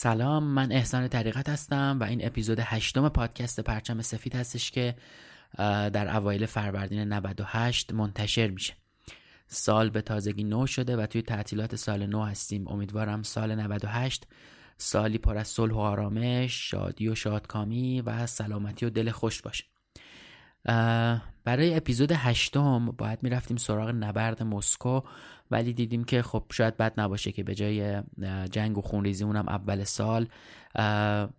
سلام من احسان طریقت هستم و این اپیزود هشتم پادکست پرچم سفید هستش که در اوایل فروردین 98 منتشر میشه. سال به تازگی نو شده و توی تعطیلات سال نو هستیم. امیدوارم سال 98 سالی پر از صلح و آرامش شادی و شادکامی و سلامتی و دل خوش باشه. برای اپیزود هشتم باید می‌رفتیم سراغ نبرد مسکو ولی دیدیم که خب شاید بد نباشه که به جای جنگ و خونریزی اونم اول سال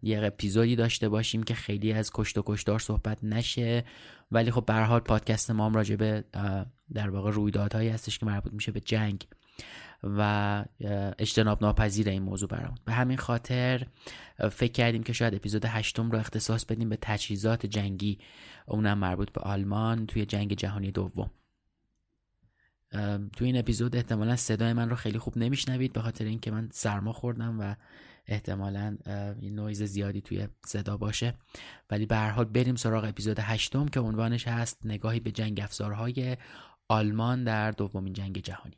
یه اپیزودی داشته باشیم که خیلی از کشت و کشتار صحبت نشه. ولی خب به حال پادکست ما هم راجع به در واقع رویدادهایی هستش که مربوط میشه به جنگ. و اجتناب ناپذیر این موضوع برامون. به همین خاطر فکر کردیم که شاید اپیزود هشتم رو اختصاص بدیم به تجهیزات جنگی اونم مربوط به آلمان توی جنگ جهانی دوم. توی این اپیزود احتمالا صدای من رو خیلی خوب نمیشنوید به خاطر اینکه من سرما خوردم و احتمالا نویز زیادی توی صدا باشه. ولی به هر حال بریم سراغ اپیزود هشتم که عنوانش هست نگاهی به جنگ افزارهای آلمان در دومین جنگ جهانی.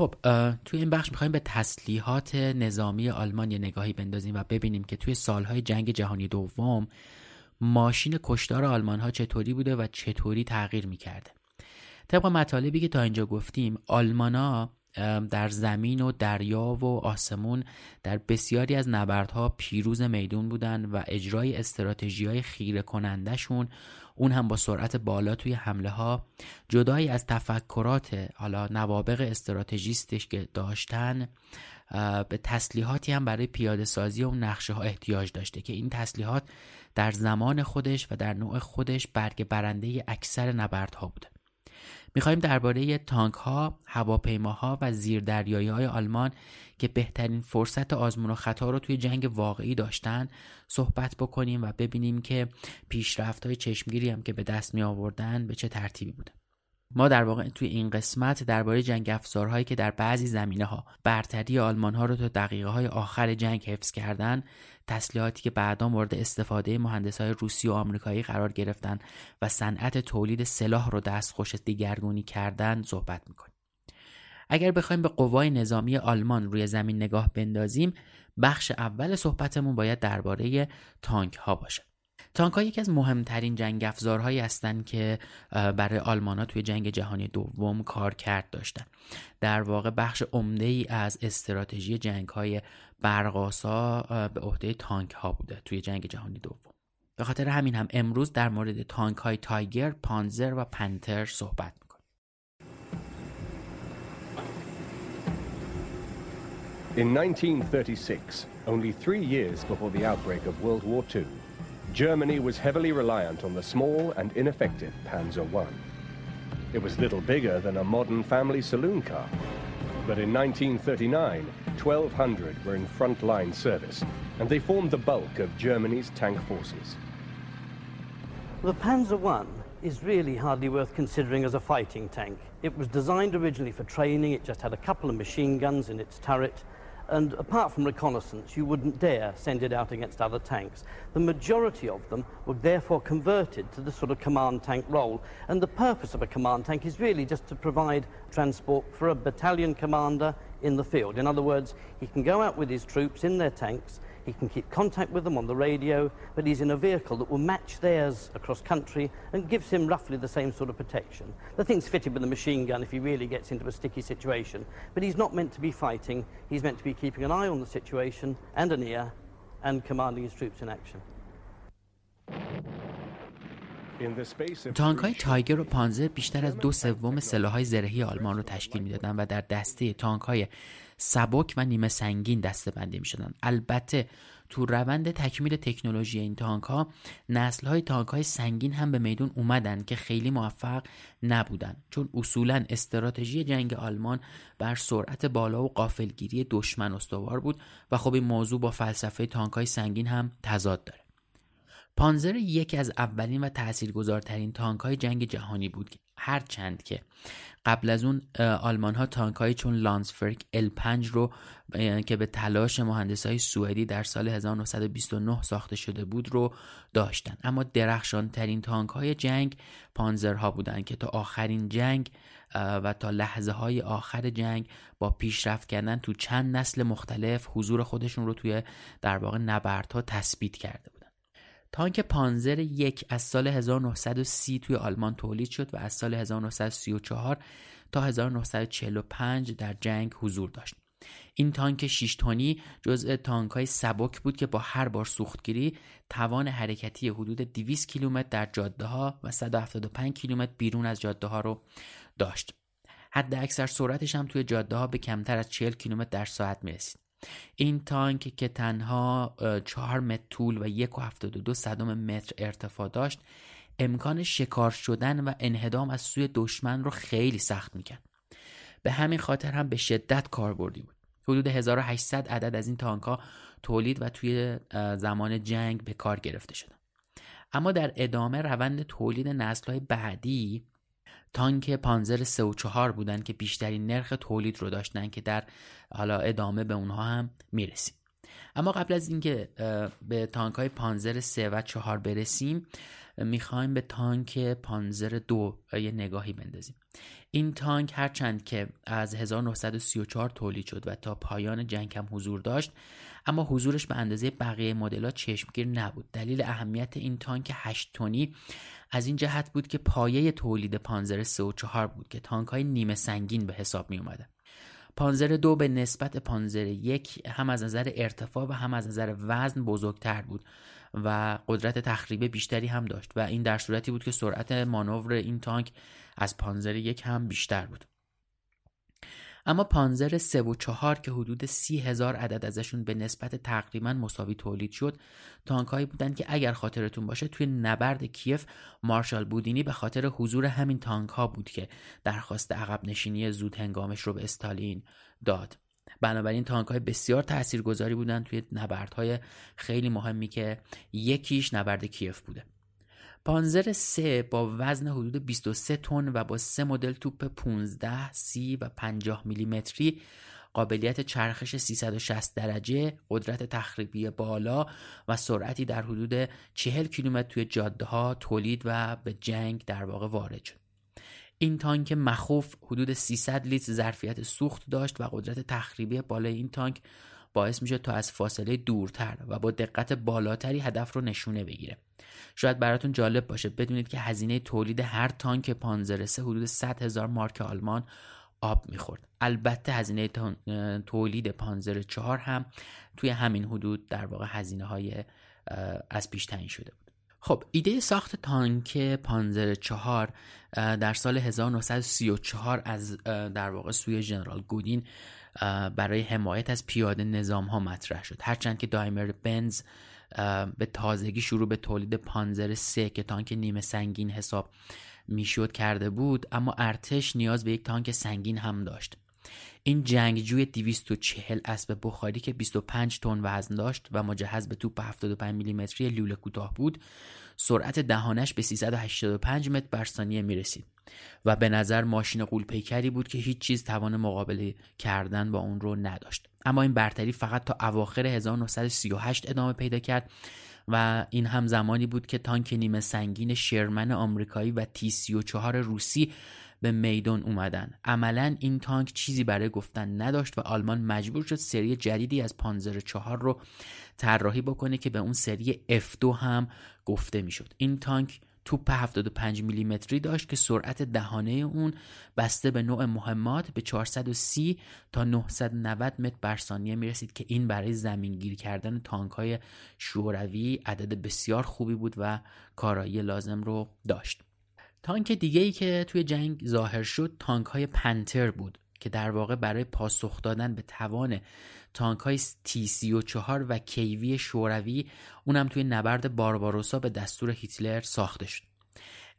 خب توی این بخش می‌خوایم به تسلیحات نظامی آلمان یه نگاهی بندازیم و ببینیم که توی سالهای جنگ جهانی دوم ماشین کشتار آلمان ها چطوری بوده و چطوری تغییر می‌کرده. طبق مطالبی که تا اینجا گفتیم آلمانا در زمین و دریا و آسمون در بسیاری از نبردها پیروز میدون بودن و اجرای استراتژی های خیره کنندشون اون هم با سرعت بالا توی حمله ها جدایی از تفکرات حالا نوابق استراتژیستش که داشتن به تسلیحاتی هم برای پیاده سازی اون نقشه ها احتیاج داشته که این تسلیحات در زمان خودش و در نوع خودش برگ برنده اکثر نبردها بوده. می‌خواهیم درباره تانک ها، هواپیماها و زیردریایی های آلمان که بهترین فرصت آزمون و خطا رو توی جنگ واقعی داشتن صحبت بکنیم و ببینیم که پیشرفت های چشمگیری هم که به دست می آوردن به چه ترتیبی بوده. ما در واقع توی این قسمت درباره جنگ افزارهایی که در بعضی زمینه ها برتری آلمان ها رو تا دقیقه های آخر جنگ حفظ کردن تسلیحاتی که بعدا مورد استفاده مهندس های روسی و آمریکایی قرار گرفتن و صنعت تولید سلاح رو دستخوش دیگرگونی کردن صحبت می‌کنیم. اگر بخوایم به قوای نظامی آلمان روی زمین نگاه بندازیم بخش اول صحبتمون باید درباره تانک ها باشه. تانک ها یکی از مهمترین جنگ افزارهایی هستند که برای آلمان توی جنگ جهانی دوم کار کرد داشتن. در واقع بخش عمده ای از استراتژی جنگ های برقاسا به عهده تانک ها بوده توی جنگ جهانی دوم. به خاطر همین هم امروز در مورد تانک های تایگر، پانزر و پنتر صحبت می‌کنیم. In 1936, only three years before the outbreak of World War II, Germany was heavily reliant on the small and ineffective Panzer I. It was little bigger than a modern family saloon car. But in 1939, 1,200 were in front-line service, and they formed the bulk of Germany's tank forces. The Panzer I is really hardly worth considering as a fighting tank. It was designed originally for training, it just had a couple of machine guns in its turret, and apart from reconnaissance, you wouldn't dare send it out against other tanks. The majority of them were therefore converted to the sort of command tank role, and the purpose of a command tank is really just to provide transport for a battalion commander in the field. In other words, he can go out with his troops in their tanks, he can keep contact with them on the radio, but he's in a vehicle that will match theirs across country and gives him roughly the same sort of protection. The thing's fitted with a machine gun if he really gets into a sticky situation, but he's not meant to be fighting. He's meant to be keeping an eye on the situation and an ear and commanding his troops in action. تانک های تایگر و پانزر بیشتر از دو سوم سلاح های زرهی آلمان رو تشکیل میدادن و در دسته تانک های سبک و نیمه سنگین دسته بندی می شدن. البته تو روند تکمیل تکنولوژی این تانک ها نسل های تانک های سنگین هم به میدون اومدن که خیلی موفق نبودن چون اصولا استراتژی جنگ آلمان بر سرعت بالا و قافلگیری دشمن استوار بود و خب این موضوع با فلسفه تانک های سنگین هم تضاد داره پانزر یکی از اولین و تاثیرگذارترین تانک های جنگ جهانی بود هرچند که قبل از اون آلمان ها تانک های چون لانسفرک L5 رو که به تلاش مهندس های سوئدی در سال 1929 ساخته شده بود رو داشتن. اما درخشان ترین تانک های جنگ پانزرها بودند که تا آخرین جنگ و تا لحظه های آخر جنگ با پیشرفت کردن تو چند نسل مختلف حضور خودشون رو توی در واقع نبردها تثبیت کرده بود. تانک پانزر یک از سال 1930 توی آلمان تولید شد و از سال 1934 تا 1945 در جنگ حضور داشت. این تانک 6 تونی جزء تانک های سبک بود که با هر بار سوختگیری توان حرکتی حدود 200 کیلومتر در جاده ها و 175 کیلومتر بیرون از جاده ها رو داشت. حد اکثر سرعتش هم توی جاده ها به کمتر از 40 کیلومتر در ساعت می رسید. این تانک که تنها چهار متر طول و یک و دو صدم متر ارتفاع داشت امکان شکار شدن و انهدام از سوی دشمن رو خیلی سخت می‌کرد. به همین خاطر هم به شدت کاربردی بود. حدود 1800 عدد از این تانک ها تولید و توی زمان جنگ به کار گرفته شدن. اما در ادامه روند تولید نسل های بعدی تانک پانزر 3 و 4 بودن که بیشترین نرخ تولید رو داشتن که در حالا ادامه به اونها هم می‌رسیم. اما قبل از اینکه به تانک های پانزر 3 و 4 برسیم می‌خوایم به تانک پانزر دو یه نگاهی بندازیم. این تانک هرچند که از 1934 تولید شد و تا پایان جنگ هم حضور داشت اما حضورش به اندازه بقیه مدلات چشمگیر نبود. دلیل اهمیت این تانک 8 تونی از این جهت بود که پایه تولید پانزر 3 و 4 بود که تانک های نیمه سنگین به حساب می اومده پانزر دو به نسبت پانزر یک هم از نظر ارتفاع و هم از نظر وزن بزرگتر بود و قدرت تخریب بیشتری هم داشت و این در صورتی بود که سرعت مانور این تانک از پانزر یک هم بیشتر بود. اما پانزر سه و چهار که حدود سی هزار عدد ازشون به نسبت تقریبا مساوی تولید شد تانک هایی بودن که اگر خاطرتون باشه توی نبرد کیف مارشال بودینی به خاطر حضور همین تانک ها بود که درخواست عقب نشینی زود هنگامش رو به استالین داد. بنابراین تانک های بسیار تاثیرگذاری بودن توی نبردهای خیلی مهمی که یکیش نبرد کیف بوده. پانزر 3 با وزن حدود 23 تن و با سه مدل توپ 15 سی و 50 میلیمتری قابلیت چرخش 360 درجه، قدرت تخریبی بالا و سرعتی در حدود 40 کیلومتر توی جاده ها تولید و به جنگ در واقع وارد شد. این تانک مخوف حدود 300 لیتر ظرفیت سوخت داشت و قدرت تخریبی بالای این تانک باعث میشه تا از فاصله دورتر و با دقت بالاتری هدف رو نشونه بگیره شاید براتون جالب باشه. بدونید که هزینه تولید هر تانک پانزرسه حدود 100 هزار مارک آلمان آب می‌خورد. البته هزینه تولید پانزر چهار هم توی همین حدود در واقع هزینه های از پیش تعیین شده بود. خب ایده ساخت تانک پانزر چهار در سال 1934 از در واقع سوی جنرال گودین برای حمایت از پیاده نظام ها مطرح شد. هرچند که دایمر بنز به تازگی شروع به تولید پانزر سه که تانک نیمه سنگین حساب می‌شد کرده بود اما ارتش نیاز به یک تانک سنگین هم داشت. این جنگجوی 240 اسب بخاری که 25 تن وزن داشت و مجهز به توپ 75 میلیمتری لوله کوتاه بود سرعت دهانش به 385 متر بر ثانیه می رسید و به نظر ماشین قولپیکری بود که هیچ چیز توان مقابله کردن با اون رو نداشت. اما این برتری فقط تا اواخر 1938 ادامه پیدا کرد و این هم زمانی بود که تانک نیمه سنگین شرمن آمریکایی و تی 34 روسی به میدان اومدن. عملا این تانک چیزی برای گفتن نداشت و آلمان مجبور شد سری جدیدی از پانزر چهار رو طراحی بکنه که به اون سری F2 هم گفته می‌شد. این تانک توپ 75 میلیمتری داشت که سرعت دهانه اون بسته به نوع مهمات به 430 تا 990 متر بر ثانیه می رسید که این برای زمینگیر کردن تانک های شوروی عدد بسیار خوبی بود و کارایی لازم رو داشت. تانک دیگه ای که توی جنگ ظاهر شد تانک های پنتر بود که در واقع برای پاسخ دادن به توان تانک های تی 34 و کیوی شوروی اونم توی نبرد بارباروسا به دستور هیتلر ساخته شد.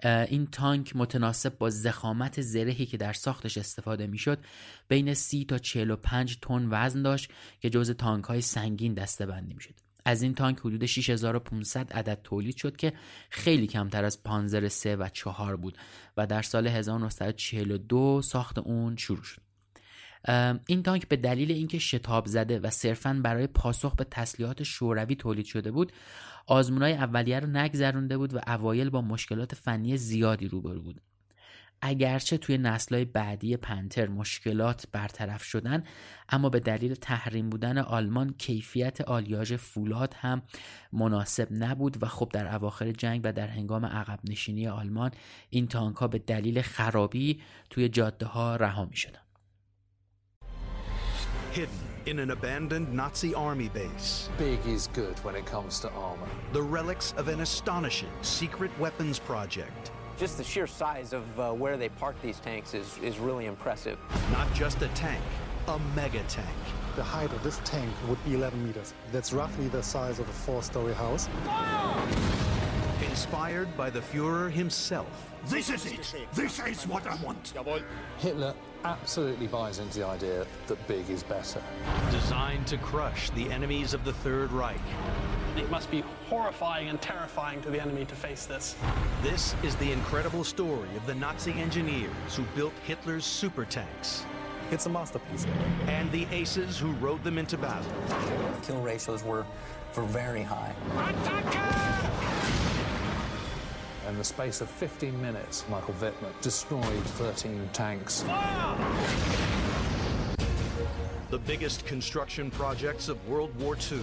این تانک متناسب با زخامت زرهی که در ساختش استفاده می‌شد بین 30 تا 45 تن وزن داشت که جز تانک های سنگین دسته بندی می‌شد. از این تانک حدود 6500 عدد تولید شد که خیلی کمتر از پانزر 3 و 4 بود و در سال 1942 ساخت اون شروع شد. این تانک به دلیل اینکه شتاب زده و صرفا برای پاسخ به تسلیحات شوروی تولید شده بود آزمونای اولیه رو نگذرونده بود و اوایل با مشکلات فنی زیادی روبرو بود. اگرچه توی نسلهای بعدی پنتر مشکلات برطرف شدن اما به دلیل تحریم بودن آلمان کیفیت آلیاژ فولاد هم مناسب نبود و خب در اواخر جنگ و در هنگام عقب نشینی آلمان این تانک ها به دلیل خرابی توی جاده ها رها می شدن. Hidden in an abandoned Nazi army base. Big is good when it comes to armor. The relics of an astonishing secret weapons project. Just the sheer size of uh, where they park these tanks is, is really impressive. Not just a tank, a mega tank. The height of this tank would be 11 meters. That's roughly the size of a four-story house. Inspired by the Fuhrer himself. This is it. This is what I want. Hitler absolutely buys into the idea that big is better. Designed to crush the enemies of the Third Reich. It must be horrifying and terrifying to the enemy to face this. This is the incredible story of the Nazi engineers who built Hitler's super tanks. It's a masterpiece. And the aces who rode them into battle. Kill ratios were, were very high. In the space of 15 minutes, Michael Wittmer destroyed 13 tanks. The biggest construction projects of World War II.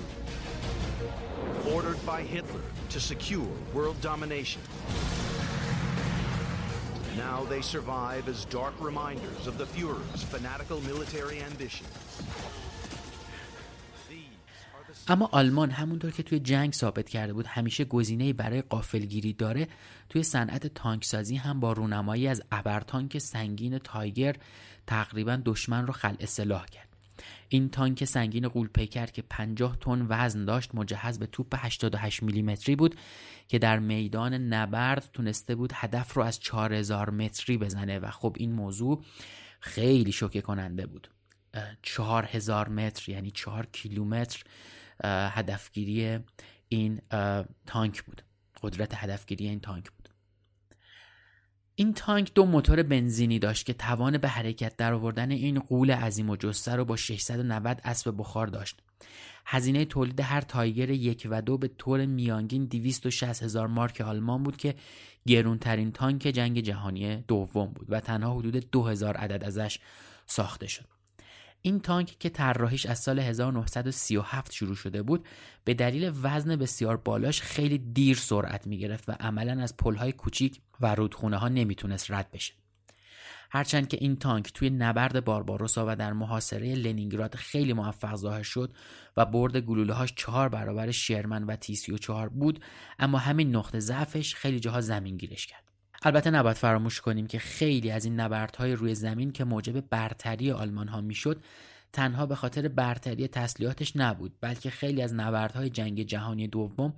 Ordered by Hitler to secure world domination. Now they survive as dark reminders of the Fuhrer's fanatical military ambitions. اما آلمان همونطور که توی جنگ ثابت کرده بود همیشه گزینه برای قافلگیری داره توی صنعت تانکسازی هم با رونمایی از ابرتانک سنگین تایگر تقریبا دشمن رو خلع سلاح کرد این تانک سنگین قولپیکر که 50 تن وزن داشت مجهز به توپ 88 میلیمتری بود که در میدان نبرد تونسته بود هدف رو از 4000 متری بزنه و خب این موضوع خیلی شوکه کننده بود. 4000 متر یعنی 4 کیلومتر هدفگیری این تانک بود. قدرت هدفگیری این تانک این تانک دو موتور بنزینی داشت که توان به حرکت در آوردن این قول عظیم و جسته رو با 690 اسب بخار داشت. هزینه تولید هر تایگر یک و دو به طور میانگین 260 هزار مارک آلمان بود که گرونترین تانک جنگ جهانی دوم بود و تنها حدود 2000 عدد ازش ساخته شد. این تانک که طراحیش از سال 1937 شروع شده بود به دلیل وزن بسیار بالاش خیلی دیر سرعت می گرفت و عملا از پلهای کوچیک و رودخونه ها نمی‌تونست رد بشه. هرچند که این تانک توی نبرد بارباروسا و در محاصره لنینگراد خیلی موفق ظاهر شد و برد گلوله هاش چهار برابر شرمن و تی سی و چهار بود اما همین نقطه ضعفش خیلی جاها زمین گیرش کرد. البته نباید فراموش کنیم که خیلی از این نبردهای روی زمین که موجب برتری آلمان ها می‌شد تنها به خاطر برتری تسلیحاتش نبود بلکه خیلی از نبردهای جنگ جهانی دوم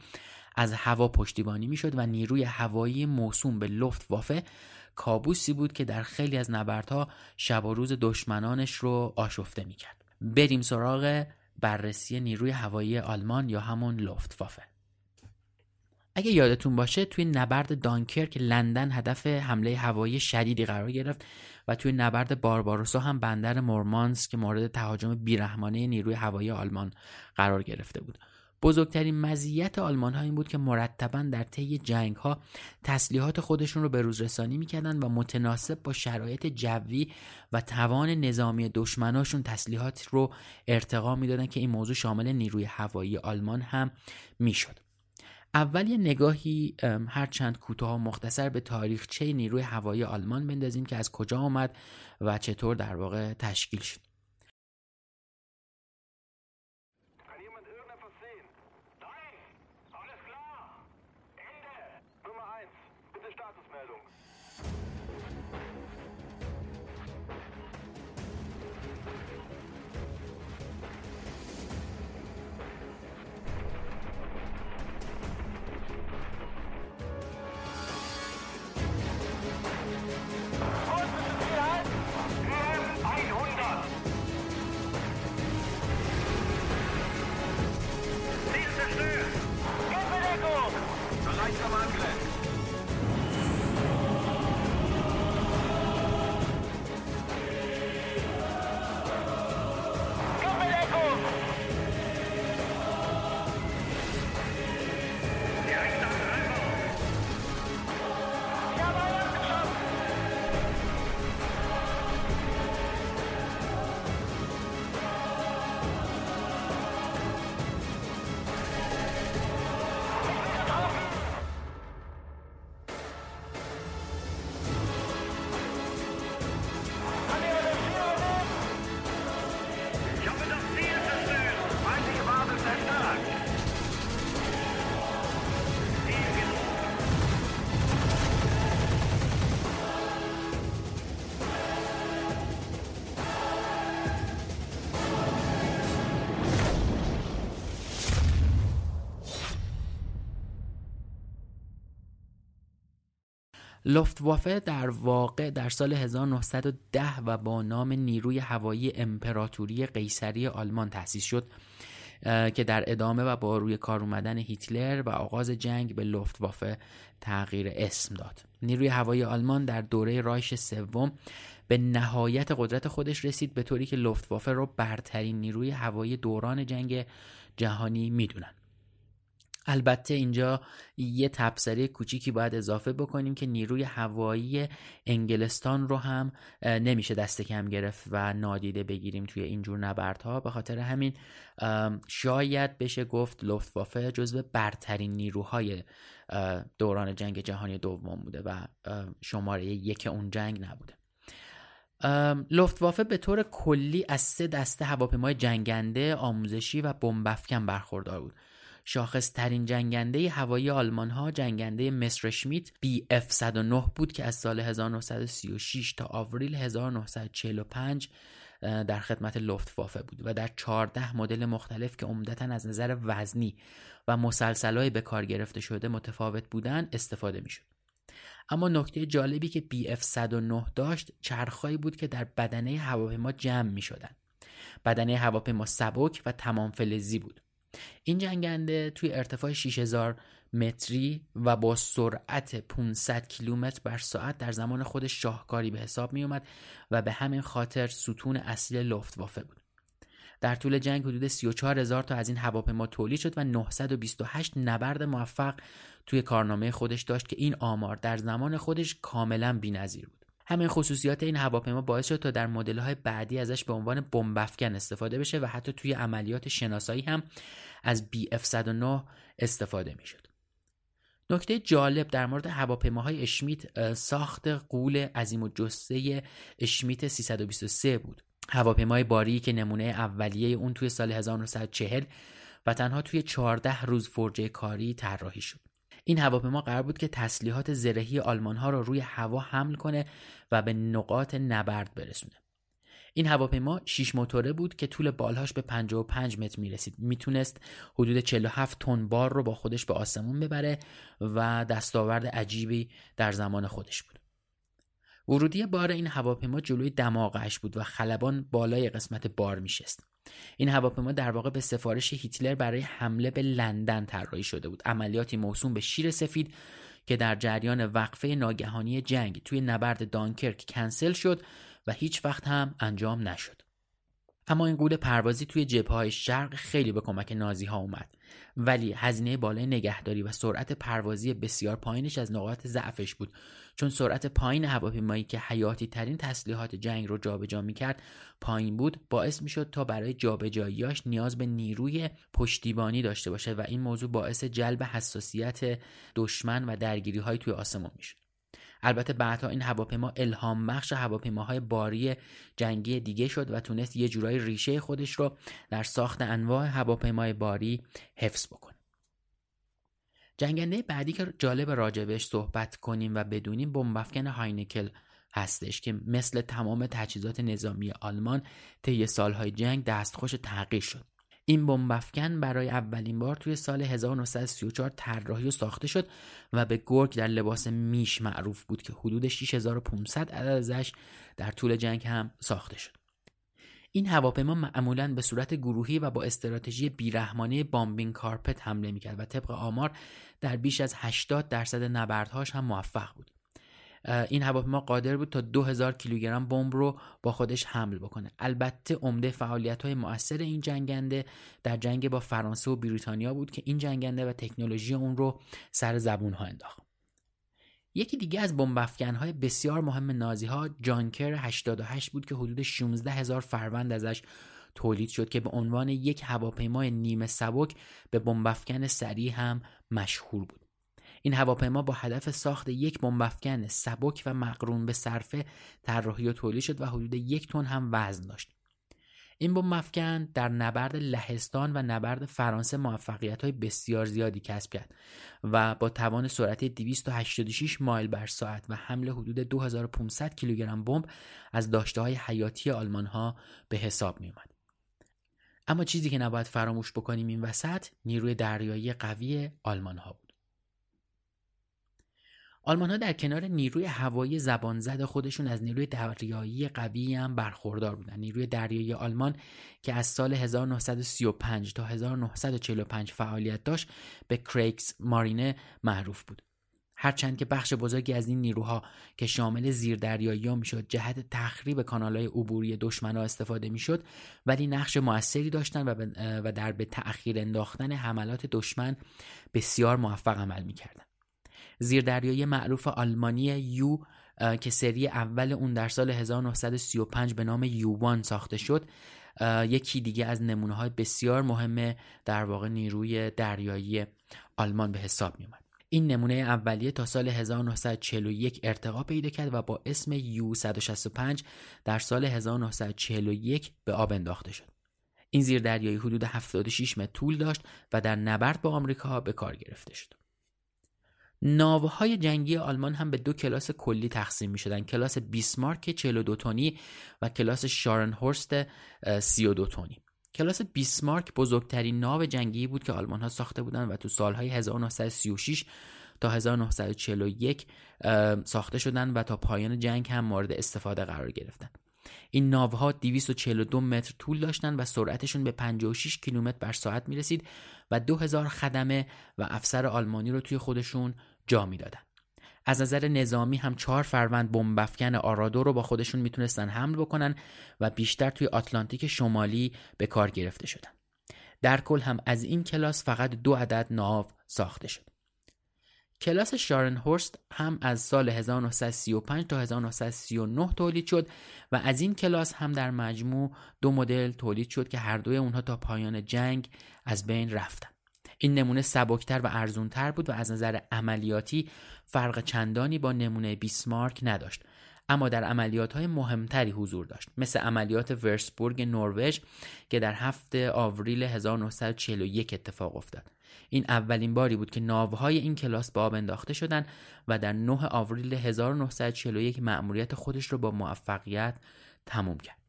از هوا پشتیبانی می‌شد و نیروی هوایی موسوم به لفت وافه کابوسی بود که در خیلی از نبردها شب و روز دشمنانش رو آشفته می‌کرد. بریم سراغ بررسی نیروی هوایی آلمان یا همون لفت وافه اگه یادتون باشه توی نبرد دانکرک لندن هدف حمله هوایی شدیدی قرار گرفت و توی نبرد بارباروسا هم بندر مورمانس که مورد تهاجم بیرحمانه نیروی هوایی آلمان قرار گرفته بود. بزرگترین مزیت آلمان ها این بود که مرتبا در طی جنگ ها تسلیحات خودشون رو به روز رسانی می‌کردن و متناسب با شرایط جوی و توان نظامی دشمناشون تسلیحات رو ارتقا می‌دادن که این موضوع شامل نیروی هوایی آلمان هم می‌شد. اول یه نگاهی هرچند کوتاه و مختصر به تاریخچه نیروی هوایی آلمان بندازیم که از کجا آمد و چطور در واقع تشکیل شد. सामान मिला है। لفتوافه در واقع در سال 1910 و با نام نیروی هوایی امپراتوری قیصری آلمان تأسیس شد که در ادامه و با روی کار اومدن هیتلر و آغاز جنگ به لفتوافه تغییر اسم داد. نیروی هوایی آلمان در دوره رایش سوم به نهایت قدرت خودش رسید به طوری که لفتوافه رو برترین نیروی هوایی دوران جنگ جهانی می‌دونن. البته اینجا یه تبصره کوچیکی باید اضافه بکنیم که نیروی هوایی انگلستان رو هم نمیشه دست کم گرفت و نادیده بگیریم توی اینجور نبردها. به خاطر همین شاید بشه گفت لفتوافه جزو برترین نیروهای دوران جنگ جهانی دوم بوده و شماره یک اون جنگ نبوده. لفتوافه به طور کلی از سه دسته هواپیمای جنگنده آموزشی و بمبافکن برخوردار بود. شاخص ترین جنگنده هوایی آلمان ها جنگنده مسرشمیت BF 109 بود که از سال 1936 تا آوریل 1945 در خدمت لفتوافه بود و در 14 مدل مختلف که عمدتا از نظر وزنی و مسلسلای به کار گرفته شده متفاوت بودن استفاده می‌شد. اما نکته جالبی که BF 109 داشت چرخهایی بود که در بدنه هواپیما جمع می شدن. بدنه هواپیما سبک و تمام فلزی بود. این جنگنده توی ارتفاع 6000 متری و با سرعت 500 کیلومتر بر ساعت در زمان خودش شاهکاری به حساب می اومد و به همین خاطر ستون اصلی لفتوافه بود. در طول جنگ حدود 34 هزار تا از این هواپیما تولید شد و 928 نبرد موفق توی کارنامه خودش داشت که این آمار در زمان خودش کاملا بی‌نظیر بود. همین خصوصیات این هواپیما باعث شد تا در های بعدی ازش به عنوان بمبافکن استفاده بشه و حتی توی عملیات شناسایی هم از BF109 استفاده می‌شد. نکته جالب در مورد هواپیماهای اشمیت ساخت قول عظیم و جسه اشمیت 323 بود. هواپیمای باری که نمونه اولیه اون توی سال 1940 و تنها توی 14 روز فرجه کاری طراحی شد. این هواپیما قرار بود که تسلیحات زرهی آلمان ها را روی هوا حمل کنه و به نقاط نبرد برسونه. این هواپیما 6 موتوره بود که طول بالهاش به 55 متر می‌رسید. می‌تونست حدود 47 تن بار رو با خودش به آسمون ببره و دستاورد عجیبی در زمان خودش بود. ورودی بار این هواپیما جلوی دماغش بود و خلبان بالای قسمت بار میشست. این هواپیما در واقع به سفارش هیتلر برای حمله به لندن طراحی شده بود. عملیاتی موسوم به شیر سفید که در جریان وقفه ناگهانی جنگ توی نبرد دانکرک کنسل شد و هیچ وقت هم انجام نشد. اما این قول پروازی توی جبهه های شرق خیلی به کمک نازی ها اومد. ولی هزینه بالای نگهداری و سرعت پروازی بسیار پایینش از نقاط ضعفش بود. چون سرعت پایین هواپیمایی که حیاتی ترین تسلیحات جنگ رو جابجا می‌کرد پایین بود باعث می‌شد تا برای جابجاییاش نیاز به نیروی پشتیبانی داشته باشه و این موضوع باعث جلب حساسیت دشمن و درگیری های توی آسمان می‌شد. البته بعدها این هواپیما الهام بخش هواپیماهای باری جنگی دیگه شد و تونست یه جورایی ریشه خودش رو در ساخت انواع هواپیمای باری حفظ بکنه. جنگنده بعدی که جالب راجبش صحبت کنیم و بدونیم بمبافکن هاینکل هستش که مثل تمام تجهیزات نظامی آلمان طی سالهای جنگ دستخوش تغییر شد. این بمبافکن برای اولین بار توی سال 1934 طراحی و ساخته شد و به گرگ در لباس میش معروف بود که حدود 6500 عدد ازش در طول جنگ هم ساخته شد. این هواپیما معمولا به صورت گروهی و با استراتژی بیرحمانه بامبینگ کارپت حمله می‌کرد و طبق آمار در بیش از 80 درصد نبردهاش هم موفق بود. این هواپیما قادر بود تا 2000 کیلوگرم بمب رو با خودش حمل بکنه. البته عمده فعالیت های مؤثر این جنگنده در جنگ با فرانسه و بریتانیا بود که این جنگنده و تکنولوژی اون رو سر زبون ها انداخت. یکی دیگه از بمب های بسیار مهم نازی ها جانکر 88 بود که حدود 16 هزار فروند ازش تولید شد که به عنوان یک هواپیمای نیمه سبک به بمبافکن سریع هم مشهور بود. این هواپیما با هدف ساخت یک بمبافکن سبک و مقرون به صرفه طراحی و تولید شد و حدود یک تن هم وزن داشت این بمبافکن در نبرد لهستان و نبرد فرانسه موفقیت های بسیار زیادی کسب کرد و با توان سرعت 286 مایل بر ساعت و حمل حدود 2500 کیلوگرم بمب از داشته های حیاتی آلمان ها به حساب می اومد. اما چیزی که نباید فراموش بکنیم این وسط نیروی دریایی قوی آلمان ها بود. آلمان ها در کنار نیروی هوایی زبانزد خودشون از نیروی دریایی قوی هم برخوردار بودن. نیروی دریایی آلمان که از سال 1935 تا 1945 فعالیت داشت به کریکس مارینه معروف بود. هرچند که بخش بزرگی از این نیروها که شامل زیردریایی ها می‌شد جهت تخریب کانالهای عبوری دشمنا استفاده می‌شد ولی نقش موثری داشتند و, در به تأخیر انداختن حملات دشمن بسیار موفق عمل می‌کردند زیردریایی معروف آلمانی یو که سری اول اون در سال 1935 به نام یووان ساخته شد یکی دیگه از نمونه های بسیار مهم در واقع نیروی دریایی آلمان به حساب می اومد. این نمونه اولیه تا سال 1941 ارتقا پیدا کرد و با اسم یو 165 در سال 1941 به آب انداخته شد. این زیردریایی حدود 76 متر طول داشت و در نبرد با آمریکا به کار گرفته شد. ناوهای جنگی آلمان هم به دو کلاس کلی تقسیم می شدن کلاس بیسمارک 42 تونی و کلاس شارنهورست 32 تونی کلاس بیسمارک بزرگترین ناو جنگی بود که آلمان ها ساخته بودند و تو سالهای 1936 تا 1941 ساخته شدند و تا پایان جنگ هم مورد استفاده قرار گرفتند. این ناوها 242 متر طول داشتند و سرعتشون به 56 کیلومتر بر ساعت می رسید و 2000 خدمه و افسر آلمانی رو توی خودشون جا می‌دادن. از نظر نظامی هم چهار فروند بمبافکن آرادو رو با خودشون می‌تونستن حمل بکنن و بیشتر توی آتلانتیک شمالی به کار گرفته شدن. در کل هم از این کلاس فقط دو عدد ناو ساخته شد. کلاس شارنهورست هم از سال 1935 تا 1939 تولید شد و از این کلاس هم در مجموع دو مدل تولید شد که هر دوی اونها تا پایان جنگ از بین رفتن. این نمونه سبکتر و ارزونتر بود و از نظر عملیاتی فرق چندانی با نمونه بیسمارک نداشت. اما در عملیات های مهمتری حضور داشت مثل عملیات ورسبورگ نروژ که در هفته آوریل 1941 اتفاق افتاد. این اولین باری بود که ناوهای این کلاس به آب انداخته شدند و در 9 آوریل 1941 مأموریت خودش را با موفقیت تموم کرد.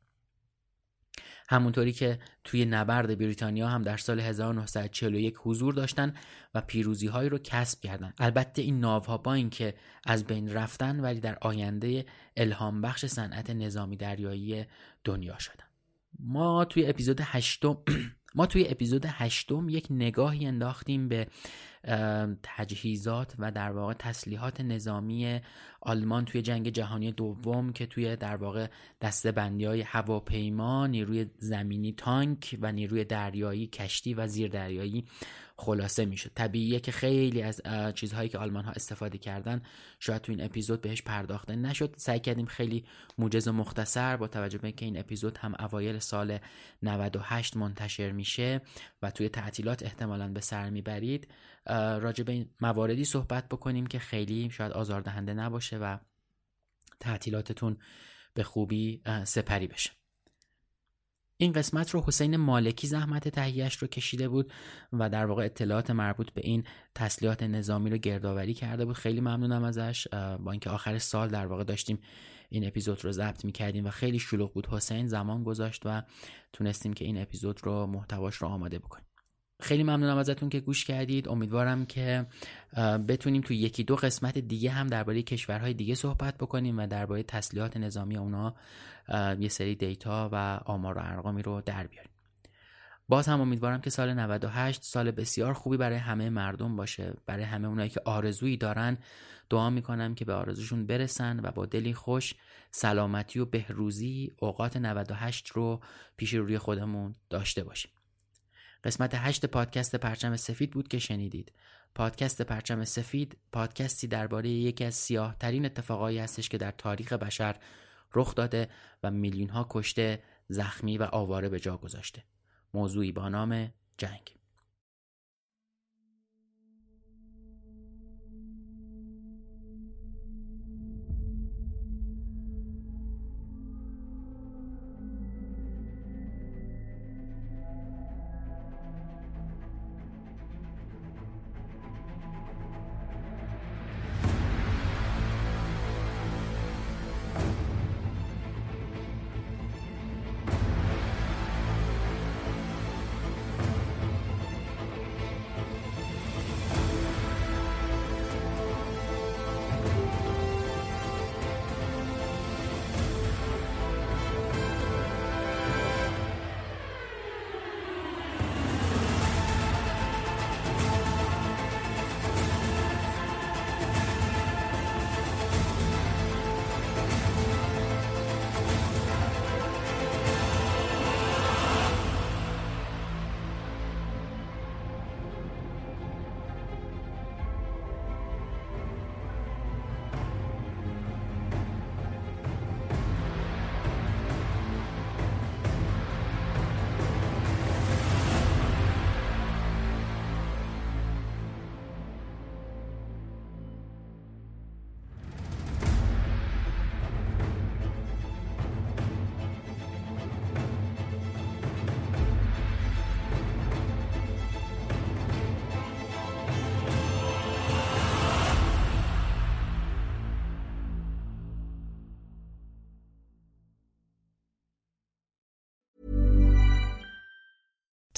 همونطوری که توی نبرد بریتانیا هم در سال 1941 حضور داشتن و پیروزی هایی رو کسب کردن. البته این ناوها با اینکه از بین رفتن ولی در آینده الهام بخش صنعت نظامی دریایی دنیا شدن. ما توی اپیزود هشتم ما توی اپیزود هشتم یک نگاهی انداختیم به تجهیزات و در واقع تسلیحات نظامی آلمان توی جنگ جهانی دوم که توی در واقع دسته بندی های هواپیما نیروی زمینی تانک و نیروی دریایی کشتی و زیردریایی خلاصه می‌شد طبیعیه که خیلی از چیزهایی که آلمان ها استفاده کردن شاید تو این اپیزود بهش پرداخته نشد. سعی کردیم خیلی موجز و مختصر با توجه به اینکه این اپیزود هم اوایل سال 98 منتشر میشه و توی تعطیلات احتمالا به سر می‌برید. راجع به مواردی صحبت بکنیم که خیلی شاید آزاردهنده نباشه و تعطیلاتتون به خوبی سپری بشه. این قسمت رو حسین مالکی زحمت تهیهش رو کشیده بود و در واقع اطلاعات مربوط به این تسلیحات نظامی رو گردآوری کرده بود. خیلی ممنونم ازش با اینکه آخر سال در واقع داشتیم این اپیزود رو ضبط می‌کردیم و خیلی شلوغ بود. حسین زمان گذاشت و تونستیم که این اپیزود رو محتواش رو آماده بکنیم. خیلی ممنونم ازتون که گوش کردید. امیدوارم که بتونیم تو یکی دو قسمت دیگه هم درباره کشورهای دیگه صحبت بکنیم و درباره تسلیحات نظامی اونا یه سری دیتا و آمار و ارقامی رو در بیاریم. باز هم امیدوارم که سال 98 سال بسیار خوبی برای همه مردم باشه. برای همه اونایی که آرزویی دارن دعا می‌کنم که به آرزوشون برسن و با دلی خوش سلامتی و بهروزی اوقات 98 رو پیش روی خودمون داشته باشیم. قسمت هشت پادکست پرچم سفید بود که شنیدید. پادکست پرچم سفید پادکستی درباره یکی از سیاه ترین اتفاقایی هستش که در تاریخ بشر رخ داده و میلیون ها کشته زخمی و آواره به جا گذاشته. موضوعی با نام جنگ.